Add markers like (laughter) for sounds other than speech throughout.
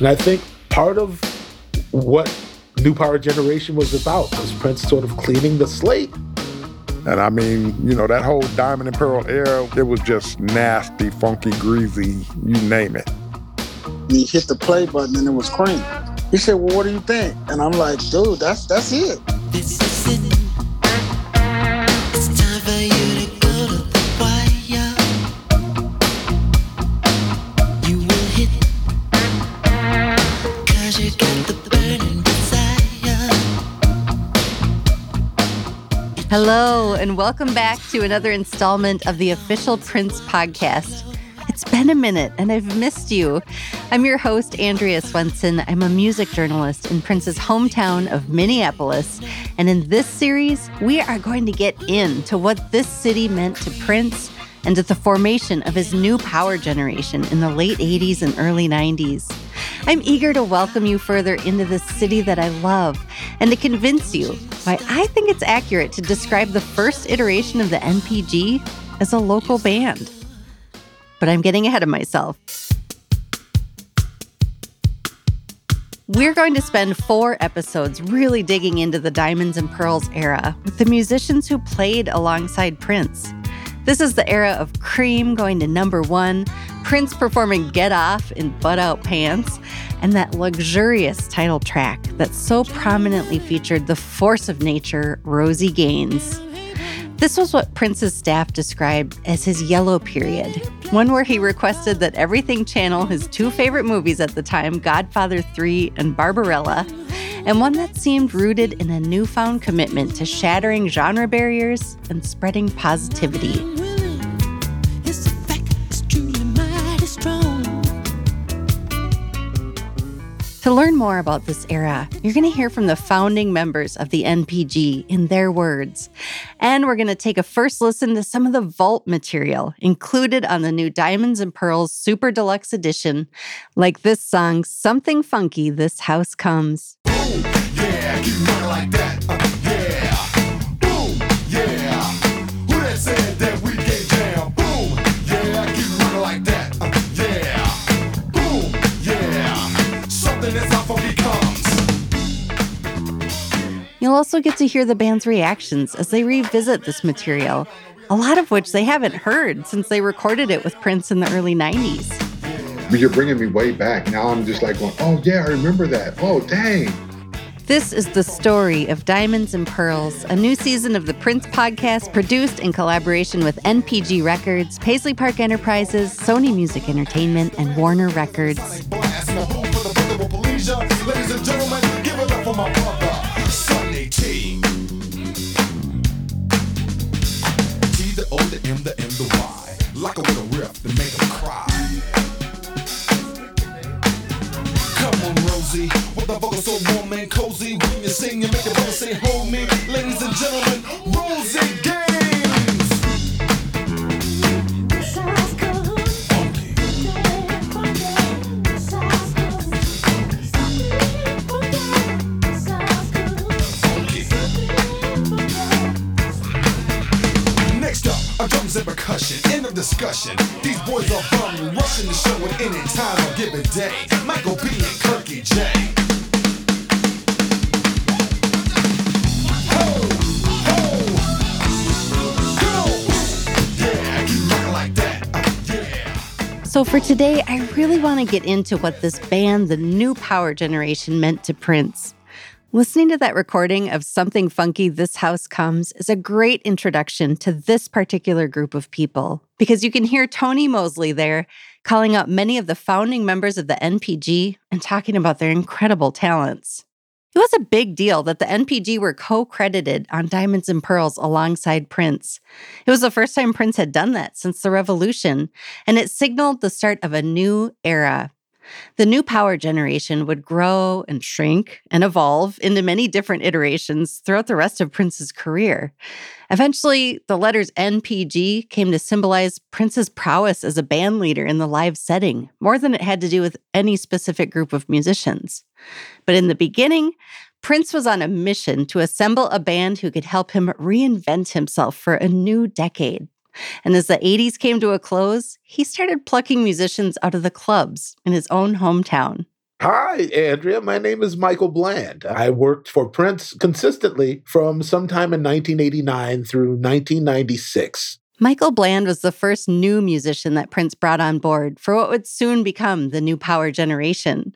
And I think part of what New Power Generation was about was Prince sort of cleaning the slate. And I mean, you know, that whole Diamond and Pearl era, it was just nasty, funky, greasy, you name it. He hit the play button and it was cream. He said, Well, what do you think? And I'm like, dude, that's that's it. Hello, and welcome back to another installment of the official Prince podcast. It's been a minute and I've missed you. I'm your host, Andrea Swensson. I'm a music journalist in Prince's hometown of Minneapolis. And in this series, we are going to get into what this city meant to Prince and at the formation of his new power generation in the late 80s and early 90s. I'm eager to welcome you further into this city that I love and to convince you why I think it's accurate to describe the first iteration of the NPG as a local band. But I'm getting ahead of myself. We're going to spend four episodes really digging into the Diamonds and Pearls era with the musicians who played alongside Prince. This is the era of Cream going to number one, Prince performing Get Off in butt out pants, and that luxurious title track that so prominently featured the force of nature, Rosie Gaines. This was what Prince's staff described as his yellow period, one where he requested that everything channel his two favorite movies at the time, Godfather 3 and Barbarella, and one that seemed rooted in a newfound commitment to shattering genre barriers and spreading positivity. To learn more about this era, you're going to hear from the founding members of the NPG in their words. And we're going to take a first listen to some of the vault material included on the new Diamonds and Pearls Super Deluxe Edition, like this song, Something Funky This House Comes. Ooh, yeah, You'll also get to hear the band's reactions as they revisit this material, a lot of which they haven't heard since they recorded it with Prince in the early 90s. But you're bringing me way back. Now I'm just like going, oh, yeah, I remember that. Oh, dang. This is the story of Diamonds and Pearls, a new season of the Prince podcast produced in collaboration with NPG Records, Paisley Park Enterprises, Sony Music Entertainment, and Warner Records. A little riff to make them cry. Come on, Rosie, with the vocal so warm and cozy. When you sing, you make a brother say, hold me. Ladies and gentlemen, Rosie Drums and percussion discussion. These boys are bum, rushing the show at any time or given day. Michael B and Kirky J. So, for today, I really want to get into what this band, the new power generation, meant to Prince. Listening to that recording of Something Funky This House Comes is a great introduction to this particular group of people because you can hear Tony Mosley there calling out many of the founding members of the NPG and talking about their incredible talents. It was a big deal that the NPG were co credited on Diamonds and Pearls alongside Prince. It was the first time Prince had done that since the revolution, and it signaled the start of a new era the new power generation would grow and shrink and evolve into many different iterations throughout the rest of Prince's career. Eventually, the letters NPG came to symbolize Prince's prowess as a band leader in the live setting, more than it had to do with any specific group of musicians. But in the beginning, Prince was on a mission to assemble a band who could help him reinvent himself for a new decade. And as the 80s came to a close, he started plucking musicians out of the clubs in his own hometown. Hi, Andrea. My name is Michael Bland. I worked for Prince consistently from sometime in 1989 through 1996. Michael Bland was the first new musician that Prince brought on board for what would soon become the new power generation.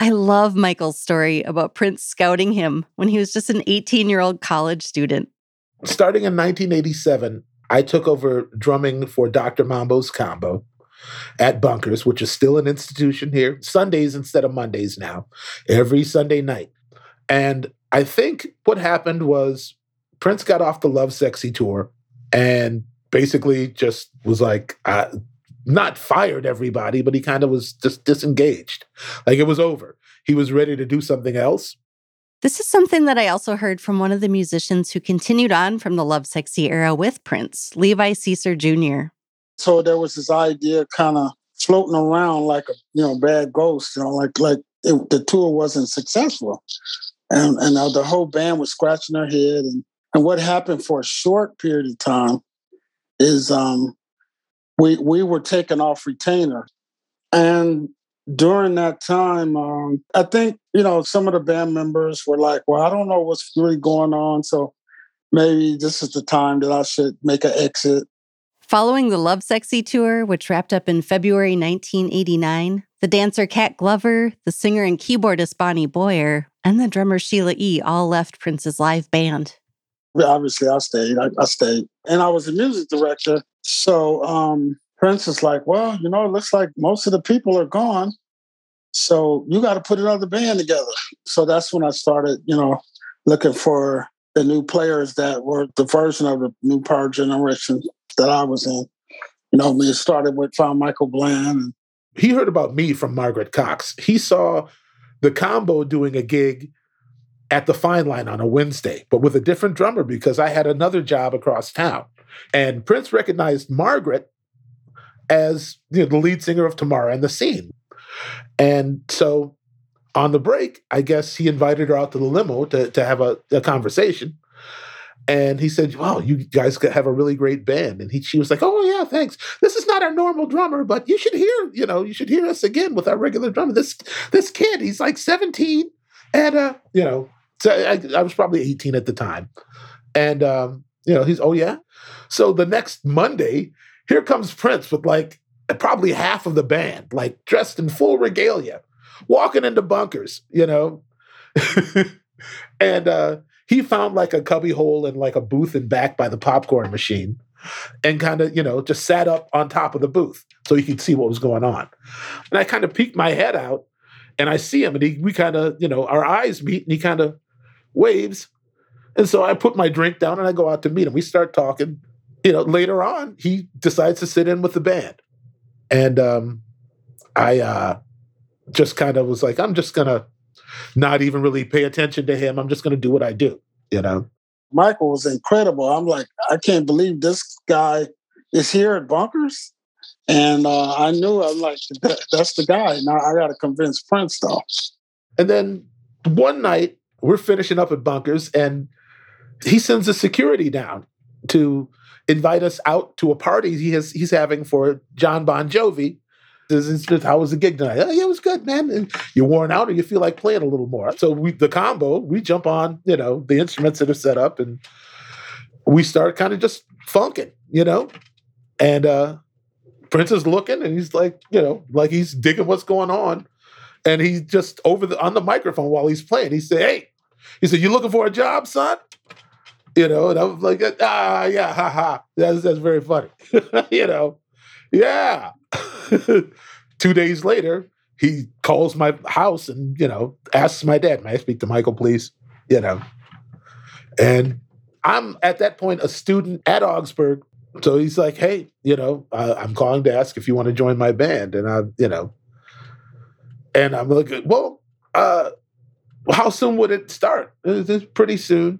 I love Michael's story about Prince scouting him when he was just an 18 year old college student. Starting in 1987, I took over drumming for Dr. Mambo's Combo at Bunkers, which is still an institution here, Sundays instead of Mondays now, every Sunday night. And I think what happened was Prince got off the Lovesexy tour and basically just was like, uh, not fired everybody, but he kind of was just disengaged. Like it was over. He was ready to do something else. This is something that I also heard from one of the musicians who continued on from the Lovesexy era with Prince, Levi Seacer Jr. So there was this idea kind of floating around like a you know bad ghost, you know, like like it, the tour wasn't successful, and and uh, the whole band was scratching their head. And and what happened for a short period of time is um, we we were taken off retainer, and during that time, um, I think you know some of the band members were like, "Well, I don't know what's really going on, so maybe this is the time that I should make an exit." Following the Lovesexy tour, which wrapped up in February 1989, the dancer Cat Glover, the singer and keyboardist Bonnie Boyer, and the drummer Sheila E. all left Prince's live band. Obviously, I stayed. I, I stayed, and I was a music director. So um, Prince is like, "Well, you know, it looks like most of the people are gone, so you got to put another band together." So that's when I started, you know, looking for the new players that were the version of the new power generation that I was in. You know, we started with found Michael Bland. He heard about me from Margaret Cox. He saw the combo doing a gig at the Fine Line on a Wednesday, but with a different drummer because I had another job across town. And Prince recognized Margaret as you know, the lead singer of Tamara and the Scene. And so on the break, I guess he invited her out to the limo to, to have a, a conversation. And he said, "Wow, you guys have a really great band." And he, she was like, "Oh yeah, thanks. This is not our normal drummer, but you should hear, you know, you should hear us again with our regular drummer. This this kid, he's like 17, and uh, you know, so I, I was probably 18 at the time, and um, you know, he's oh yeah. So the next Monday, here comes Prince with like probably half of the band, like dressed in full regalia, walking into bunkers, you know, (laughs) and uh he found like a cubby hole and like a booth and back by the popcorn machine and kind of, you know, just sat up on top of the booth so he could see what was going on. And I kind of peeked my head out and I see him and he, we kind of, you know, our eyes meet and he kind of waves. And so I put my drink down and I go out to meet him. We start talking. You know, later on, he decides to sit in with the band. And um, I uh, just kind of was like, I'm just going to not even really pay attention to him. I'm just going to do what I do, you know? Michael was incredible. I'm like, I can't believe this guy is here at Bunkers. And uh, I knew I'm like, that, that's the guy. Now I got to convince Prince though. And then one night we're finishing up at Bunkers and he sends a security down to invite us out to a party he has he's having for John Bon Jovi how was the gig tonight? Oh, yeah, it was good, man. And you're worn out, or you feel like playing a little more. So we, the combo, we jump on, you know, the instruments that are set up, and we start kind of just funking, you know. And uh Prince is looking, and he's like, you know, like he's digging what's going on, and he's just over the on the microphone while he's playing. He said, "Hey," he said, "You looking for a job, son?" You know, and I was like, "Ah, yeah, ha ha." That's that's very funny, (laughs) you know. Yeah. (laughs) Two days later, he calls my house and, you know, asks my dad, May I speak to Michael, please? You know. And I'm at that point a student at Augsburg. So he's like, hey, you know, I'm calling to ask if you want to join my band. And I, you know, and I'm like, well, uh, how soon would it start? It's pretty soon.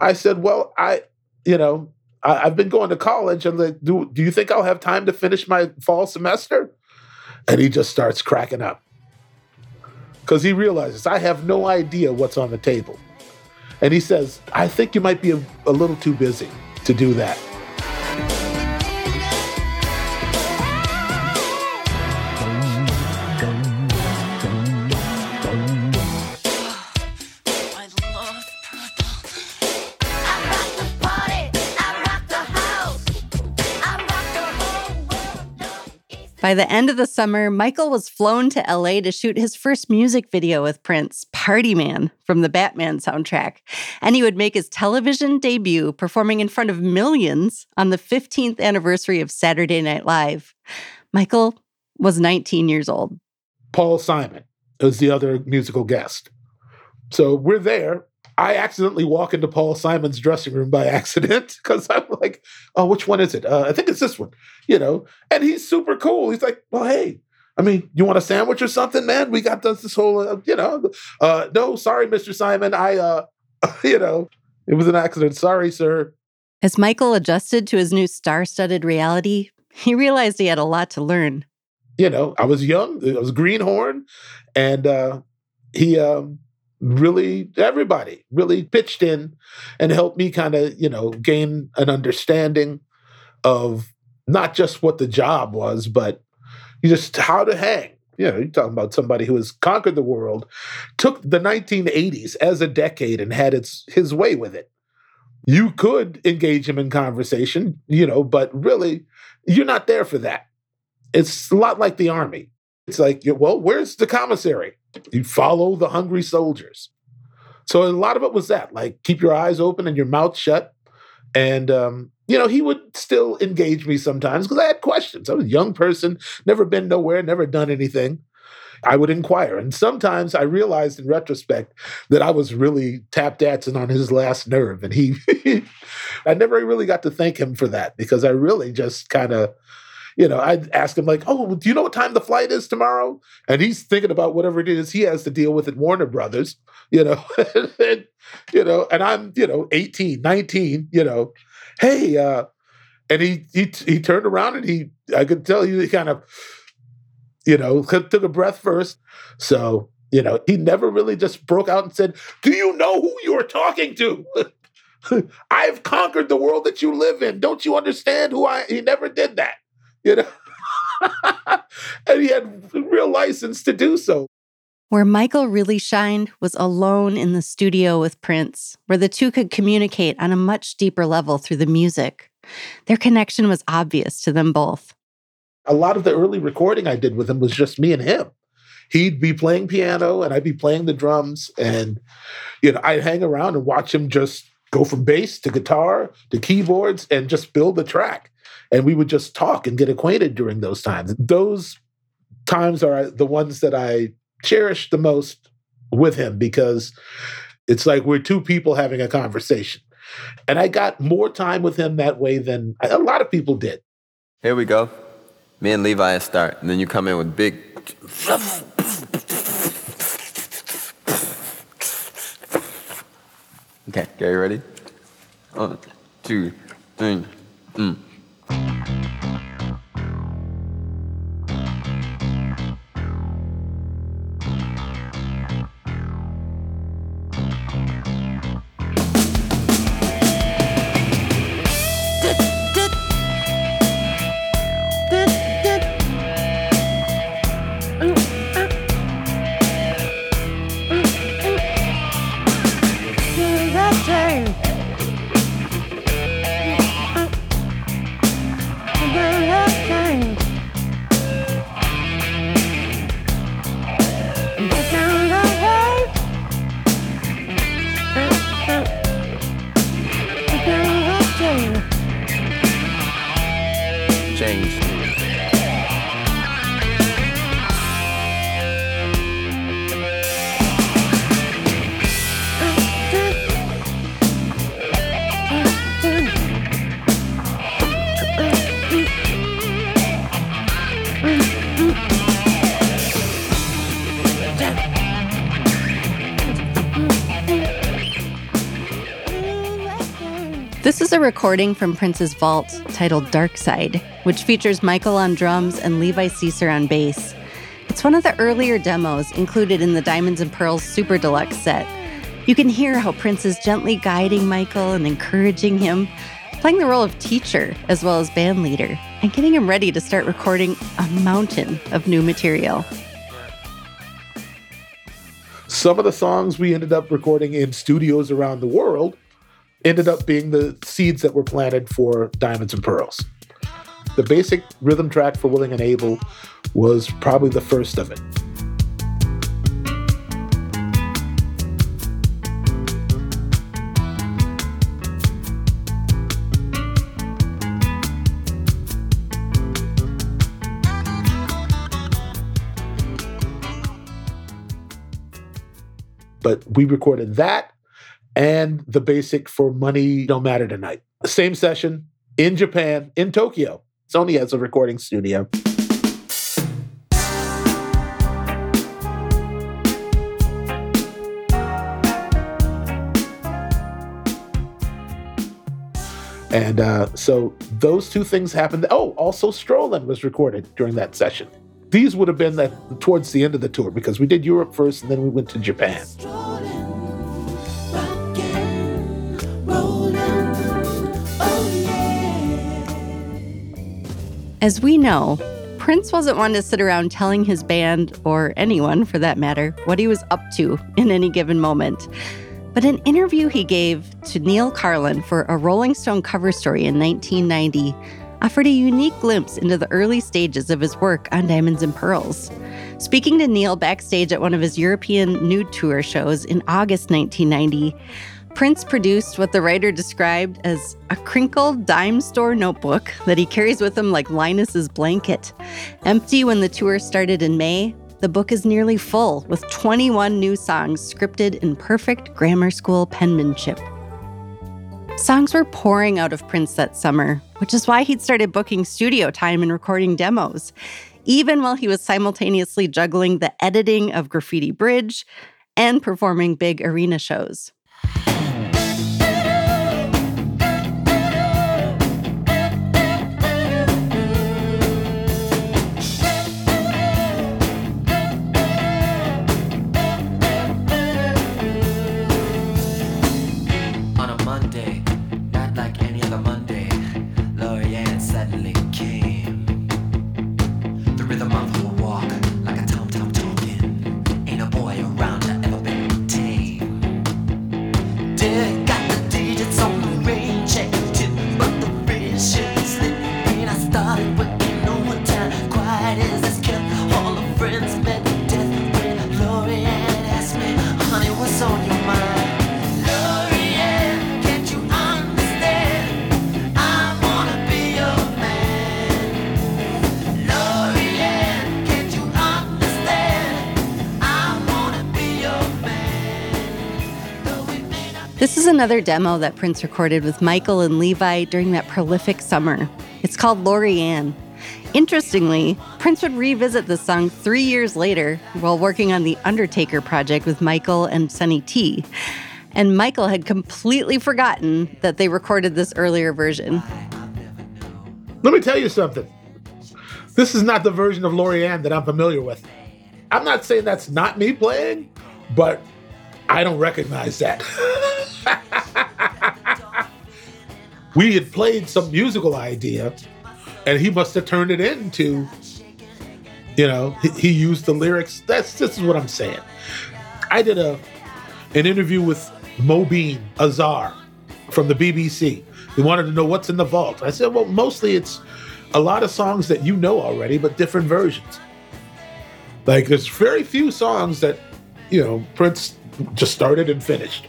I said, well, I, you know, I, have been going to college. and like, do, do you think I'll have time to finish my fall semester? And he just starts cracking up because he realizes I have no idea what's on the table. And he says, I think you might be a, a little too busy to do that. By the end of the summer, Michael was flown to LA to shoot his first music video with Prince, Party Man, from the Batman soundtrack. And he would make his television debut performing in front of millions on the 15th anniversary of Saturday Night Live. Michael was 19 years old. Paul Simon is the other musical guest. So we're there. I accidentally walk into Paul Simon's dressing room by (laughs) accident because I'm like, oh, which one is it? Uh, I think it's this one, you know. And he's super cool. He's like, well, hey, I mean, you want a sandwich or something, man? We got this, this whole, uh, you know. Uh, no, sorry, Mr. Simon. I, uh, (laughs) you know, it was an accident. Sorry, sir. As Michael adjusted to his new star studded reality, he realized he had a lot to learn. You know, I was young, I was greenhorn, and uh, he, um, really everybody really pitched in and helped me kind of you know gain an understanding of not just what the job was but just how to hang. You know you're talking about somebody who has conquered the world took the 1980s as a decade and had its his way with it. You could engage him in conversation you know but really you're not there for that. It's a lot like the army. It's like well where's the commissary you follow the hungry soldiers. So a lot of it was that, like keep your eyes open and your mouth shut. And um, you know, he would still engage me sometimes because I had questions. I was a young person, never been nowhere, never done anything. I would inquire. And sometimes I realized in retrospect that I was really tap dancing on his last nerve. And he, (laughs) I never really got to thank him for that because I really just kind of you know, I'd ask him like, "Oh, do you know what time the flight is tomorrow?" And he's thinking about whatever it is he has to deal with at Warner Brothers, you know, (laughs) and, you know, and I'm, you know, 18, 19, you know, hey, uh, and he he he turned around and he, I could tell you, he kind of, you know, took a breath first. So you know, he never really just broke out and said, "Do you know who you're talking to?" (laughs) I've conquered the world that you live in. Don't you understand who I? He never did that you know. (laughs) and he had real license to do so. Where Michael really shined was alone in the studio with Prince, where the two could communicate on a much deeper level through the music. Their connection was obvious to them both. A lot of the early recording I did with him was just me and him. He'd be playing piano and I'd be playing the drums, and you know, I'd hang around and watch him just go from bass to guitar to keyboards and just build the track and we would just talk and get acquainted during those times. Those times are the ones that I cherish the most with him because it's like we're two people having a conversation. And I got more time with him that way than a lot of people did. Here we go. Me and Levi start, and then you come in with big. Okay, get you ready? One, two, three, mm. Recording from Prince's vault titled Dark Side, which features Michael on drums and Levi Seacer on bass. It's one of the earlier demos included in the Diamonds and Pearls Super Deluxe set. You can hear how Prince is gently guiding Michael and encouraging him, playing the role of teacher as well as band leader, and getting him ready to start recording a mountain of new material. Some of the songs we ended up recording in studios around the world ended up being the seeds that were planted for Diamonds and Pearls. The basic rhythm track for Willing and Able was probably the first of it. But we recorded that and the basic for Money Don't Matter Tonight. Same session in Japan, in Tokyo. Sony has a recording studio. And uh, so those two things happened. Oh, also Strollin was recorded during that session. These would have been that towards the end of the tour because we did Europe first and then we went to Japan. As we know, Prince wasn't one to sit around telling his band, or anyone for that matter, what he was up to in any given moment. But an interview he gave to Neal Karlen for a Rolling Stone cover story in 1990 offered a unique glimpse into the early stages of his work on Diamonds and Pearls. Speaking to Neal backstage at one of his European nude tour shows in August 1990, Prince produced what the writer described as a crinkled dime store notebook that he carries with him like Linus's blanket. Empty when the tour started in May, the book is nearly full with 21 new songs scripted in perfect grammar school penmanship. Songs were pouring out of Prince that summer, which is why he'd started booking studio time and recording demos, even while he was simultaneously juggling the editing of Graffiti Bridge and performing big arena shows. Another demo that Prince recorded with Michael and Levi during that prolific summer. It's called Lori-Ann. Interestingly, Prince would revisit the song three years later while working on the Undertaker project with Michael and Sonny T. And Michael had completely forgotten that they recorded this earlier version. Let me tell you something. This is not the version of Lori-Ann that I'm familiar with. I'm not saying that's not me playing, but I don't recognize that. (laughs) (laughs) we had played some musical idea, and he must have turned it into, you know, he, he used the lyrics. That's this is what I'm saying. I did a an interview with Mobeen Azhar from the BBC. He wanted to know what's in the vault. I said, well, mostly it's a lot of songs that you know already, but different versions. Like there's very few songs that, you know, Prince just started and finished.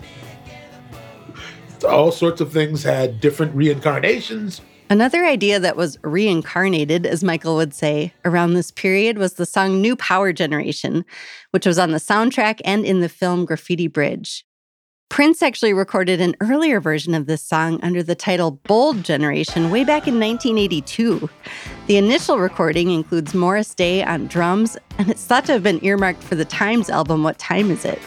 All sorts of things had different reincarnations. Another idea that was reincarnated, as Michael would say, around this period was the song New Power Generation, which was on the soundtrack and in the film Graffiti Bridge. Prince actually recorded an earlier version of this song under the title Bold Generation way back in 1982. The initial recording includes Morris Day on drums, and it's thought to have been earmarked for the Times album What Time Is It?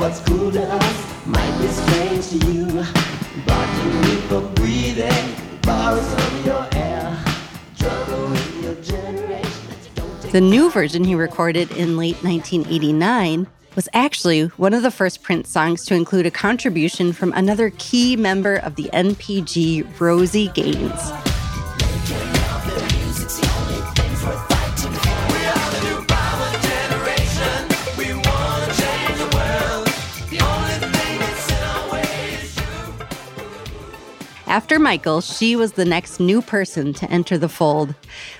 What's cool to us might be strange to you. Barking me for breathing, some of your air. The new version he recorded in late 1989 was actually one of the first Prince songs to include a contribution from another key member of the NPG, Rosie Gaines. After Michael, she was the next new person to enter the fold.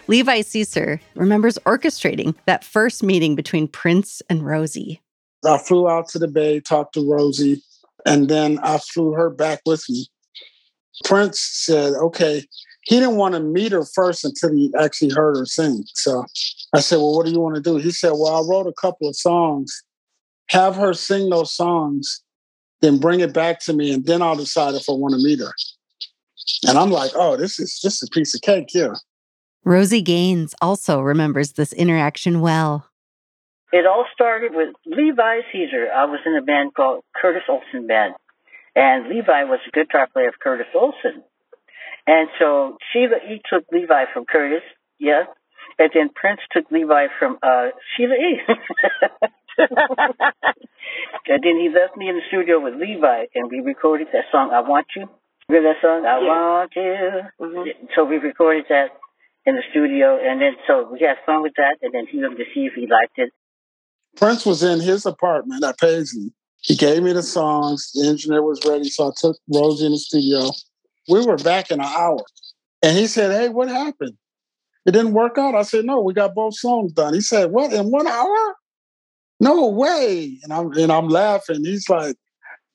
Levi Seacer remembers orchestrating that first meeting between Prince and Rosie. I flew out to the Bay, talked to Rosie, and then I flew her back with me. Prince said, okay, he didn't want to meet her first until he actually heard her sing. So I said, well, what do you want to do? He said, well, I wrote a couple of songs. Have her sing those songs, then bring it back to me, and then I'll decide if I want to meet her. And I'm like, oh, this is just a piece of cake here. Rosie Gaines also remembers this interaction well. It all started with Levi Seacer. I was in a band called Curtis Olson Band, and Levi was a guitar player of Curtis Olson. And so Sheila E. took Levi from Curtis, yeah, and then Prince took Levi from uh, Sheila E. (laughs) and then he left me in the studio with Levi, and we recorded that song, I Want You. Remember that song, I Yeah. Want You? Mhm. So we recorded that in the studio, and then so we had fun with that, and then he wanted to see if he liked it. Prince was in his apartment at Paisley. He gave me the songs. The engineer was ready, so I took Rosie in the studio. We were back in an hour, and he said, "Hey, what happened? It didn't work out." I said, "No, we got both songs done." He said, "What in one hour? No way!" And I'm and I'm laughing. He's like,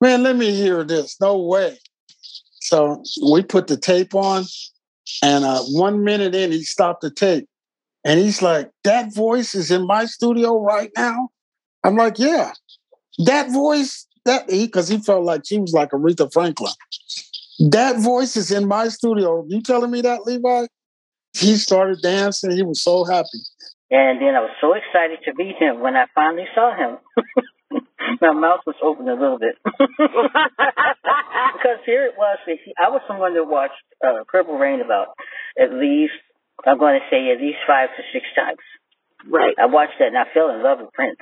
"Man, let me hear this. No way." So we put the tape on, and uh, one minute in, he stopped the tape. And he's like, that voice is in my studio right now. I'm like, yeah, that voice, that he, because he felt like she was like Aretha Franklin. That voice is in my studio. You telling me that, Levi? He started dancing. He was so happy. And then I was so excited to meet him when I finally saw him. (laughs) (laughs) My mouth was open a little bit. (laughs) because here it was, I was someone that watched uh, Purple Rain about at least, I'm going to say at least five to six times. Right. I watched that and I fell in love with Prince.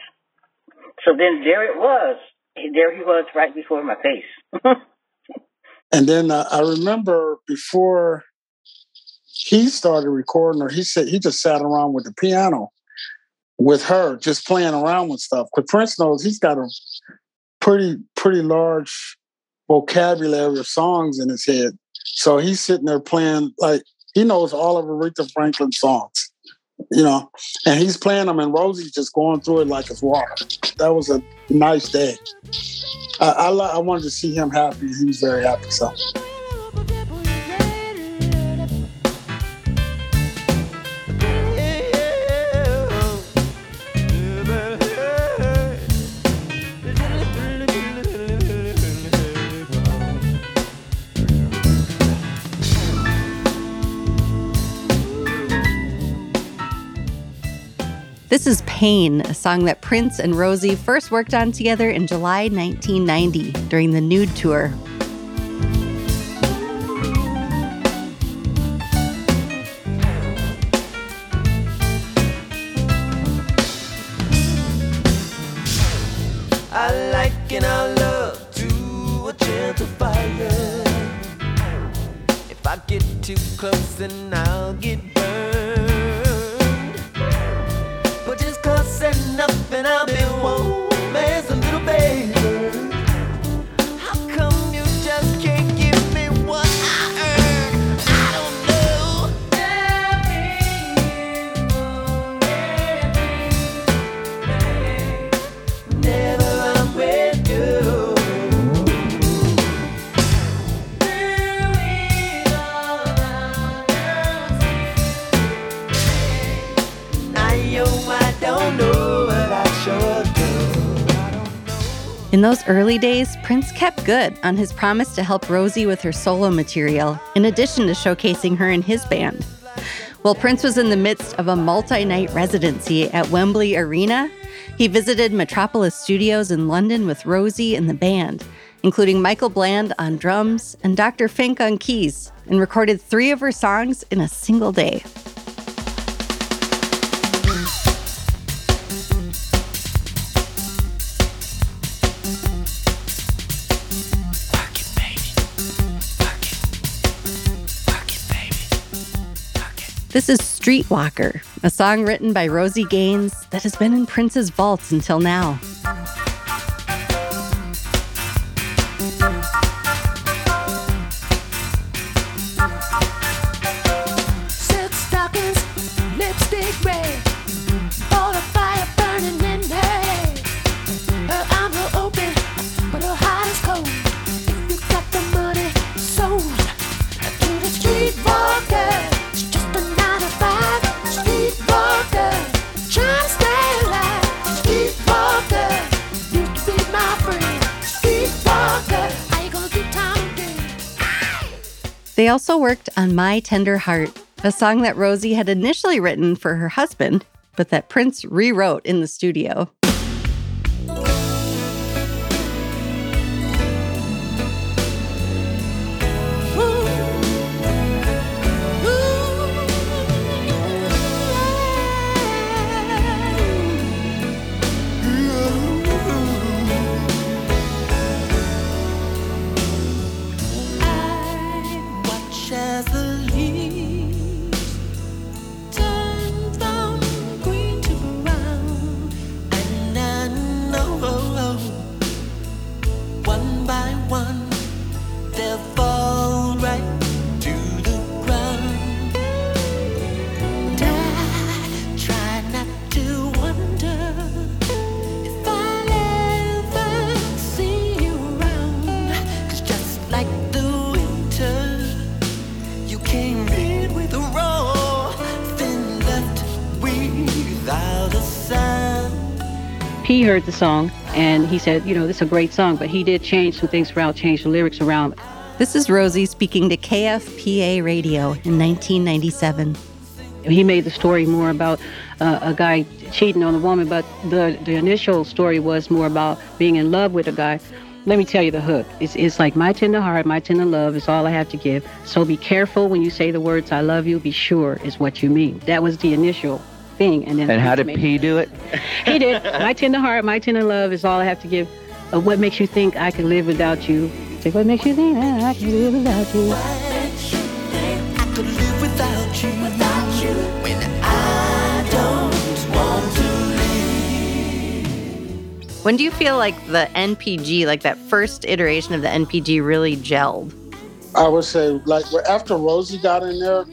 So then there it was. There he was right before my face. (laughs) And then uh, I remember before he started recording or he said he just sat around with the piano with her, just playing around with stuff. Because Prince knows he's got a pretty, pretty large vocabulary of songs in his head. So he's sitting there playing like he knows all of Aretha Franklin songs, you know, and he's playing them, and Rosie's just going through it like it's water. That was a nice day. I, I, I wanted to see him happy. He was very happy. So. This is Pain, a song that Prince and Rosie first worked on together in July 1990 during the Nude Tour. Love In those early days, Prince kept good on his promise to help Rosie with her solo material, in addition to showcasing her in his band. While Prince was in the midst of a multi night residency at Wembley Arena, he visited Metropolis Studios in London with Rosie and the band, including Michael Bland on drums and Dr. Fink on keys, and recorded three of her songs in a single day. This is Streetwalker, a song written by Rosie Gaines that has been in Prince's vaults until now. They also worked on My Tender Heart, a song that Rosie had initially written for her husband, but that Prince rewrote in the studio. Heard the song and he said, you know, this is a great song, but he did change some things around, change the lyrics around. This is Rosie speaking to KPFA Radio in 1997. He made the story more about uh, a guy cheating on a woman, but the, the initial story was more about being in love with a guy. Let me tell you the hook. It's, it's like my tender heart, my tender love is all I have to give. So be careful when you say the words I love you, be sure is what you mean. That was the initial thing. And then And how did Prince P do it? (laughs) He did. My tender heart, my tender love is all I have to give. Uh, what makes you think I can live without you? Say, what makes you think that I can live without you? I could live without you, without you, when I don't want to When do you feel like the NPG, like that first iteration of the NPG, really gelled? I would say like after Rosie got in there,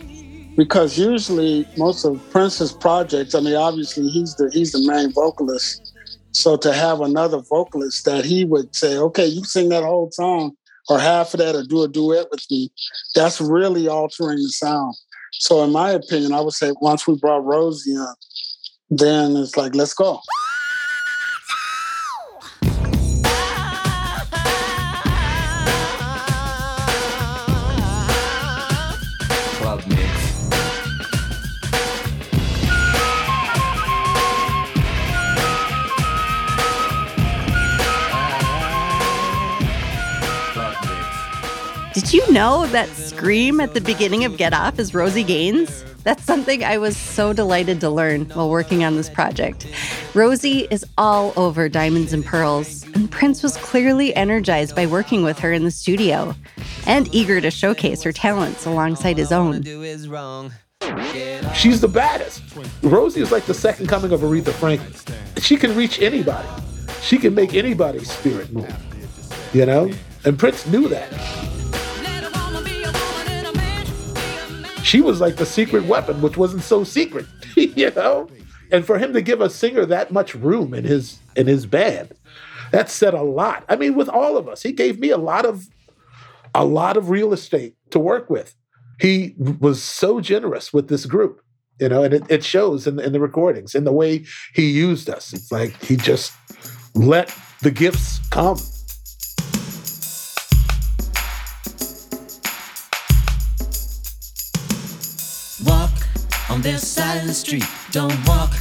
because usually most of Prince's projects, I mean, obviously he's the he's the main vocalist. So to have another vocalist that he would say, okay, you sing that whole song or half of that or do a duet with me, that's really altering the sound. So in my opinion, I would say once we brought Rosie in, then it's like, let's go. Did you know that scream at the beginning of Get Off is Rosie Gaines? That's something I was so delighted to learn while working on this project. Rosie is all over Diamonds and Pearls, and Prince was clearly energized by working with her in the studio and eager to showcase her talents alongside his own. She's the baddest. Rosie is like the second coming of Aretha Franklin. She can reach anybody. She can make anybody's spirit move. You know? And Prince knew that. She was like the secret weapon, which wasn't so secret, (laughs) you know? And for him to give a singer that much room in his in his band, that said a lot. I mean, with all of us, he gave me a lot of a lot of real estate to work with. He was so generous with this group, you know, and it, it shows in, in the recordings, in the way he used us. It's like he just let the gifts come. On their side of the street. Don't walk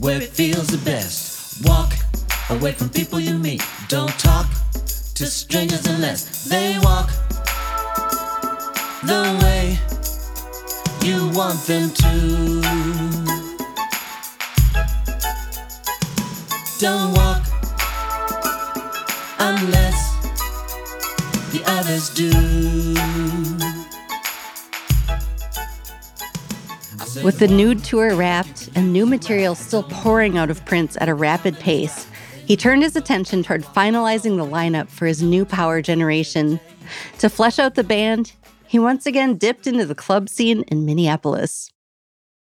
where it feels the best. Walk away from people you meet. Don't talk to strangers unless they walk the way you want them to. Don't walk unless the others do. With the nude tour wrapped and new material still pouring out of Prince at a rapid pace, he turned his attention toward finalizing the lineup for his new power generation. To flesh out the band, he once again dipped into the club scene in Minneapolis.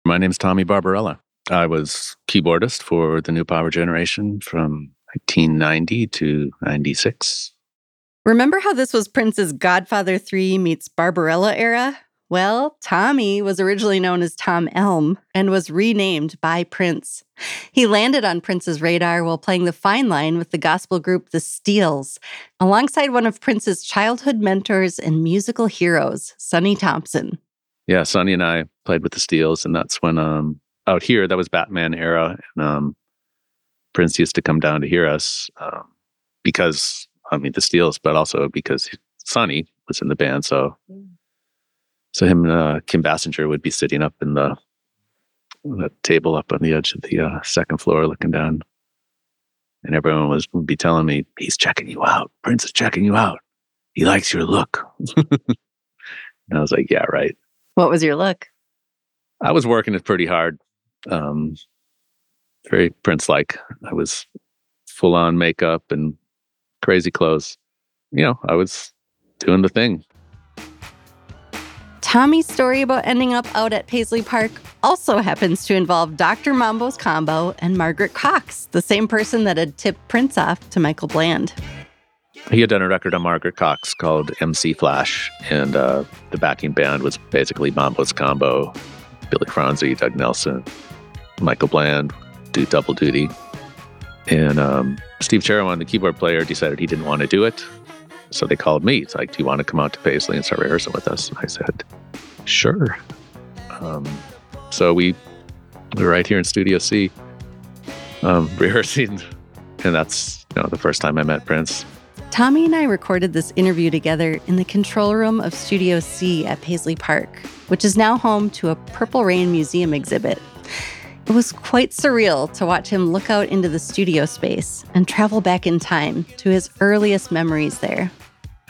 My name's Tommy Barbarella. I was keyboardist for the New Power Generation from 1990 to 96. Remember how this was Prince's Godfather 3 meets Barbarella era? Well, Tommy was originally known as Tom Elm and was renamed by Prince. He landed on Prince's radar while playing the fine line with the gospel group The Steeles, alongside one of Prince's childhood mentors and musical heroes, Sonny Thompson. Yeah, Sonny and I played with the Steeles, and that's when um out here that was Batman era, and um Prince used to come down to hear us um, because I mean the Steeles, but also because Sonny was in the band, so so him and uh, Kim Basinger would be sitting up in the that table up on the edge of the uh, second floor, looking down, and everyone was would be telling me, "He's checking you out. Prince is checking you out. He likes your look." (laughs) and I was like, "Yeah, right." What was your look? I was working it pretty hard. Um, very Prince like. I was full on makeup and crazy clothes. You know, I was doing the thing. Tommy's story about ending up out at Paisley Park also happens to involve Dr. Mambo's combo and Margaret Cox, the same person that had tipped Prince off to Michael Bland. He had done a record on Margaret Cox called MC Flash, and uh, the backing band was basically Mambo's combo, Billy Franze, Doug Nelson, Michael Bland, do double duty. And um, Steve Cherawan, the keyboard player, decided he didn't want to do it. So they called me. It's like, do you want to come out to Paisley and start rehearsing with us? And I said, sure. Um, so we were right here in Studio C um, (laughs) rehearsing. And that's you know, the first time I met Prince. Tommy and I recorded this interview together in the control room of Studio C at Paisley Park, which is now home to a Purple Rain Museum exhibit. It was quite surreal to watch him look out into the studio space and travel back in time to his earliest memories there.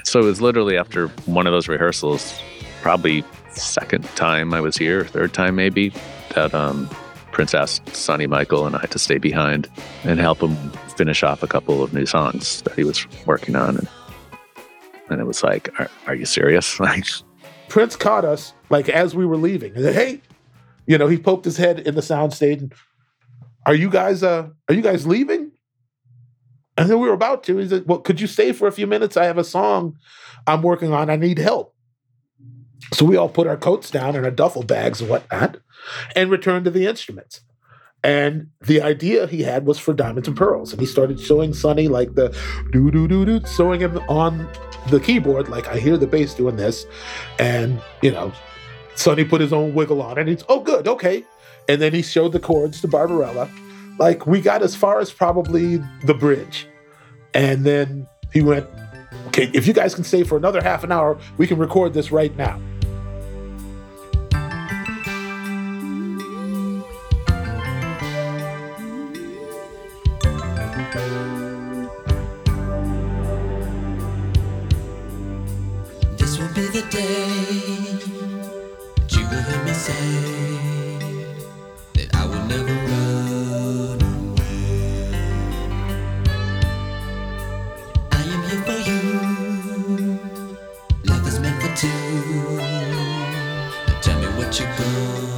So it was literally after one of those rehearsals, probably second time I was here, third time maybe, that um, Prince asked Sonny Michael and I to stay behind and help him finish off a couple of new songs that he was working on. And, and it was like, are, are you serious? (laughs) Like, Prince caught us like as we were leaving and said, "Hey, you know," he poked his head in the soundstage. And, are you guys? Uh, are you guys leaving? And then we were about to. He said, "Well, could you stay for a few minutes? I have a song I'm working on. I need help." So we all put our coats down and our duffel bags and whatnot, and returned to the instruments. And the idea he had was for Diamonds and Pearls. And he started showing Sonny like the doo doo doo doo, showing him on the keyboard, like, I hear the bass doing this. And, you know, Sonny put his own wiggle on and He's, oh, good, okay. And then he showed the chords to Barbarella. Like, we got as far as probably the bridge. And then he went, okay, if you guys can stay for another half an hour, we can record this right now. Now tell me what you're gonna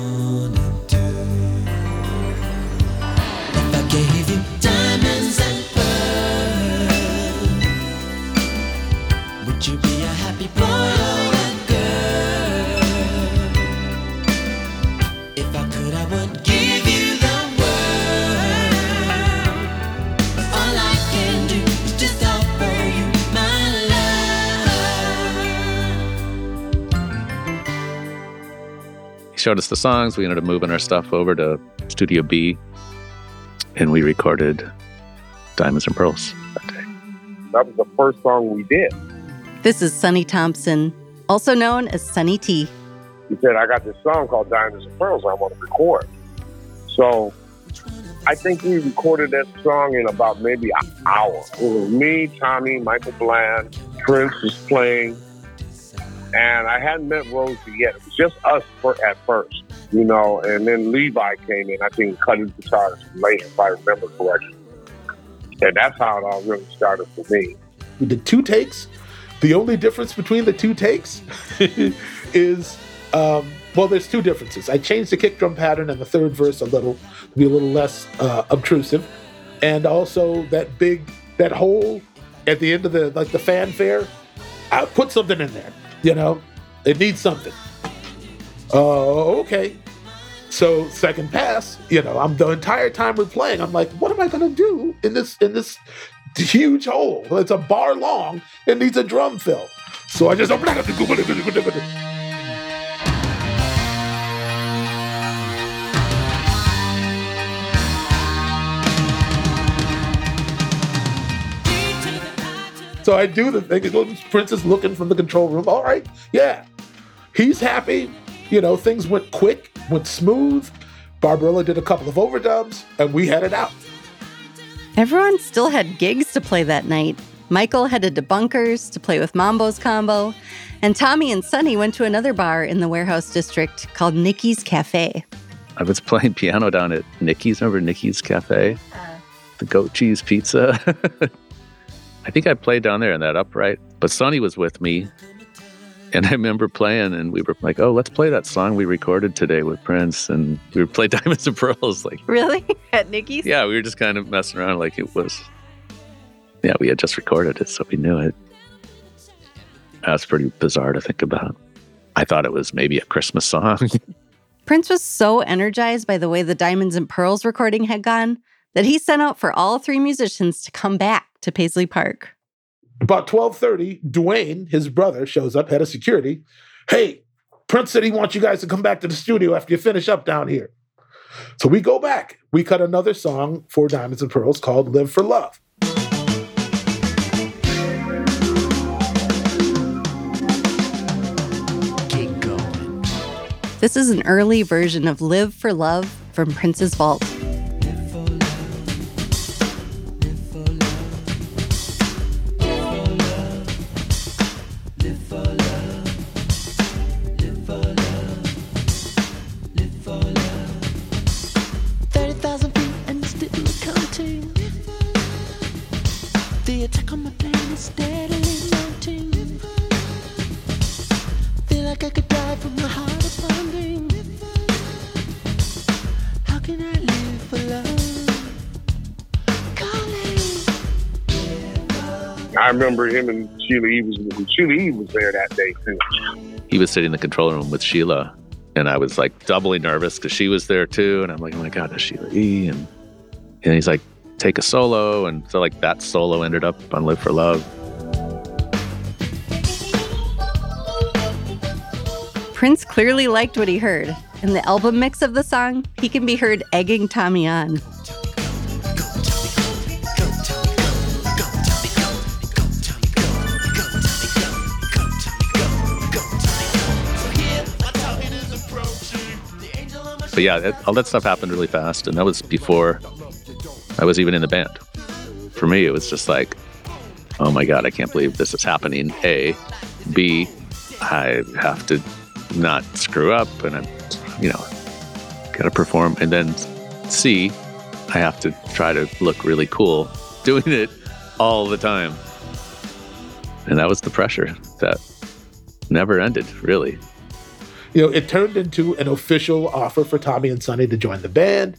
he showed us the songs. We ended up moving our stuff over to Studio B, and we recorded Diamonds and Pearls. That day. That was the first song we did. This is Sonny Thompson, also known as Sonny T. He said, I got this song called Diamonds and Pearls I want to record. So I think we recorded that song in about maybe an hour. It was me, Tommy, Michael Bland, Prince was playing, and I hadn't met Rosie yet. It was just us for, at first, you know, and then Levi came in, I think, cut his guitar late, if I remember correctly. And that's how it all really started for me. We did two takes. The only difference between the two takes (laughs) is, um, well, there's two differences. I changed the kick drum pattern in the third verse a little to be a little less uh, obtrusive, and also that big that hole at the end of the like the fanfare. I put something in there. You know, it needs something. Oh, okay. So second pass, you know, I'm the entire time we're playing, I'm like, what am I gonna do in this in this huge hole? It's a bar long, it needs a drum fill. So I just So I do the thing. It goes, Prince is looking from the control room. All right, yeah. He's happy. You know, things went quick, went smooth. Barbarella did a couple of overdubs, and we headed out. Everyone still had gigs to play that night. Michael headed to Bunkers to play with Mambo's Combo, and Tommy and Sonny went to another bar in the warehouse district called Nikki's Cafe. I was playing piano down at Nikki's. Remember Nikki's Cafe? Uh. the goat cheese pizza. (laughs) I think I played down there in that upright, but Sonny was with me. And I remember playing, and we were like, "Oh, let's play that song we recorded today with Prince." And we would play (laughs) "Diamonds and Pearls." Like, Really? (laughs) At Nikki's? yeah, we were just kind of messing around, like it was. Yeah, we had just recorded it, so we knew it. That's pretty bizarre to think about. I thought it was maybe a Christmas song. (laughs) Prince was so energized by the way the Diamonds and Pearls recording had gone that he sent out for all three musicians to come back to Paisley Park. About 12:30, Duane, his brother, shows up, head of security. Hey, Prince said he wants you guys to come back to the studio after you finish up down here. So we go back. We cut another song for Diamonds and Pearls called Live for Love. This is an early version of Live for Love from Prince's Vault. Remember him and Sheila E was Sheila E was there that day too. he was sitting in the control room with Sheila, and I was like doubly nervous because she was there too. And I'm like, oh my god, that's Sheila E. And and he's like, take a solo, and so like that solo ended up on Live for Love. Prince clearly liked what he heard. In the album mix of the song, he can be heard egging Tommy on. But yeah, that, all that stuff happened really fast, and that was before I was even in the band. For me, it was just like, oh my god, I can't believe this is happening. A, B, I have to not screw up, and I'm, you know, gotta perform, and then C, I have to try to look really cool (laughs) doing it all the time, and that was the pressure that never ended, really. You know, it turned into an official offer for Tommy and Sonny to join the band.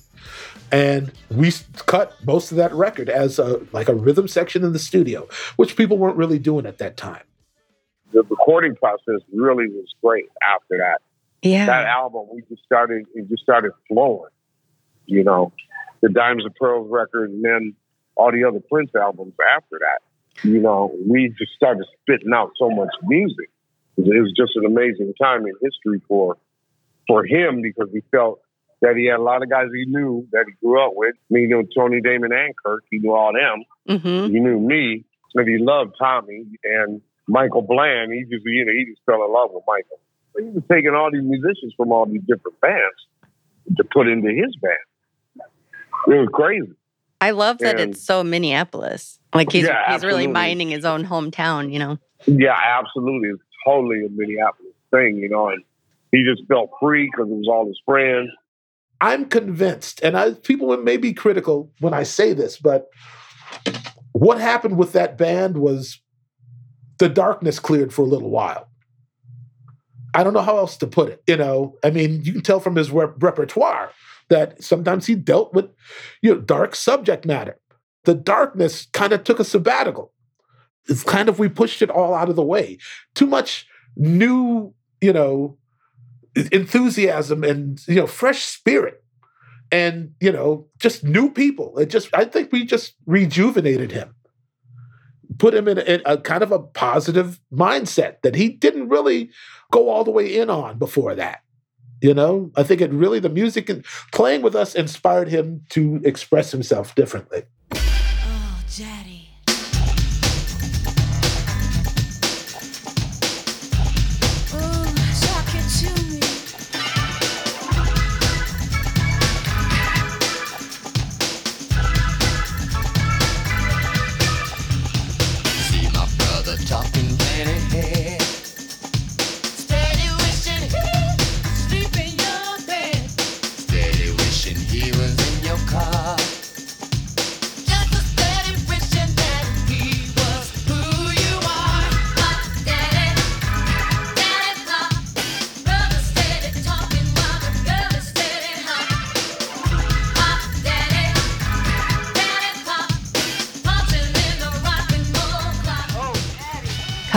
And we cut most of that record as a, like a rhythm section in the studio, which people weren't really doing at that time. The recording process really was great after that. Yeah. That album, we just started, it just started flowing. You know, the Diamonds and Pearls record, and then all the other Prince albums after that. You know, we just started spitting out so much music. It was- just an amazing time in history for for him because he felt that he had a lot of guys he knew that he grew up with. I mean, you know, Tony Damon and Kirk, he knew all them. Mm-hmm. He knew me, and he loved Tommy and Michael Bland. He just, you know, he just fell in love with Michael. But he was taking all these musicians from all these different bands to put into his band. It was crazy. I love that And- it's so Minneapolis. Like he's Yeah, he's really minding his own hometown, you know. Yeah, absolutely. It's totally a Minneapolis thing, you know, and he just felt free because it was all his friends. I'm convinced, and I, people may be critical when I say this, but what happened with that band was the darkness cleared for a little while. I don't know how else to put it. You know, I mean, you can tell from his rep- repertoire that sometimes he dealt with, you know, dark subject matter. The darkness kind of took a sabbatical. It's kind of we pushed it all out of the way. Too much new, you know, enthusiasm and you know fresh spirit and you know just new people it just i think we just rejuvenated him put him in a, in a, kind of a positive mindset that he didn't really go all the way in on before that you know i think it really the music and playing with us inspired him to express himself differently Oh, Daddy.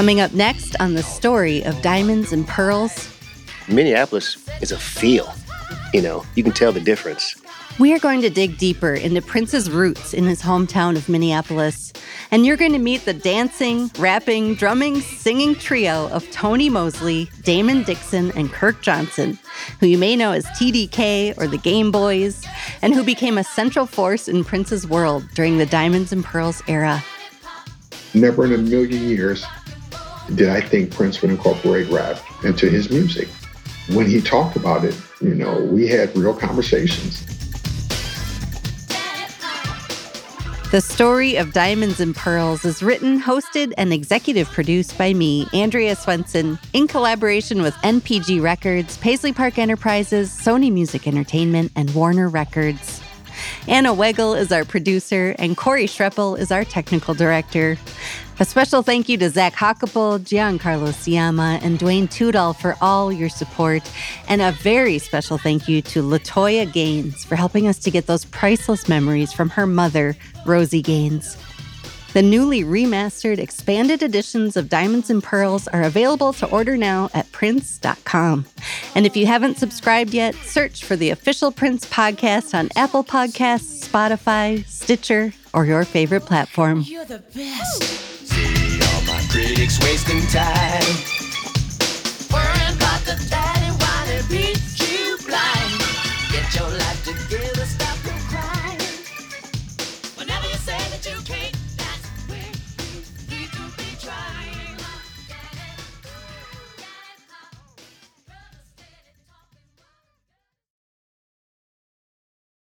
Coming up next on the story of diamonds and pearls, Minneapolis is a feel. You know, you can tell the difference. we are going to dig deeper into Prince's roots in his hometown of Minneapolis. And you're going to meet the dancing, rapping, drumming, singing trio of Tony Mosley, Damon Dickson, and Kirk Johnson, who you may know as TDK or the Game Boyz, and who became a central force in Prince's world during the Diamonds and Pearls era. Never in a million years did I think Prince would incorporate rap into his music. When he talked about it, you know, we had real conversations. The story of Diamonds and Pearls is written, hosted, and executive produced by me, Andrea Swensson, in collaboration with NPG Records, Paisley Park Enterprises, Sony Music Entertainment, and Warner Records. Anna Wegel is our producer, and Corey Schreppel is our technical director. A special thank you to Zach Hockapel, Giancarlo Siama, and Duane Tudahl for all your support. And a very special thank you to Latoya Gaines for helping us to get those priceless memories from her mother, Rosie Gaines. The newly remastered expanded editions of Diamonds and Pearls are available to order now at prince.com. And if you haven't subscribed yet, search for the official Prince podcast on Apple Podcasts, Spotify, Stitcher, or your favorite platform. You're the best. See all my critics wasting time. Worrying about the daddy while they beat you blind. Get your life together.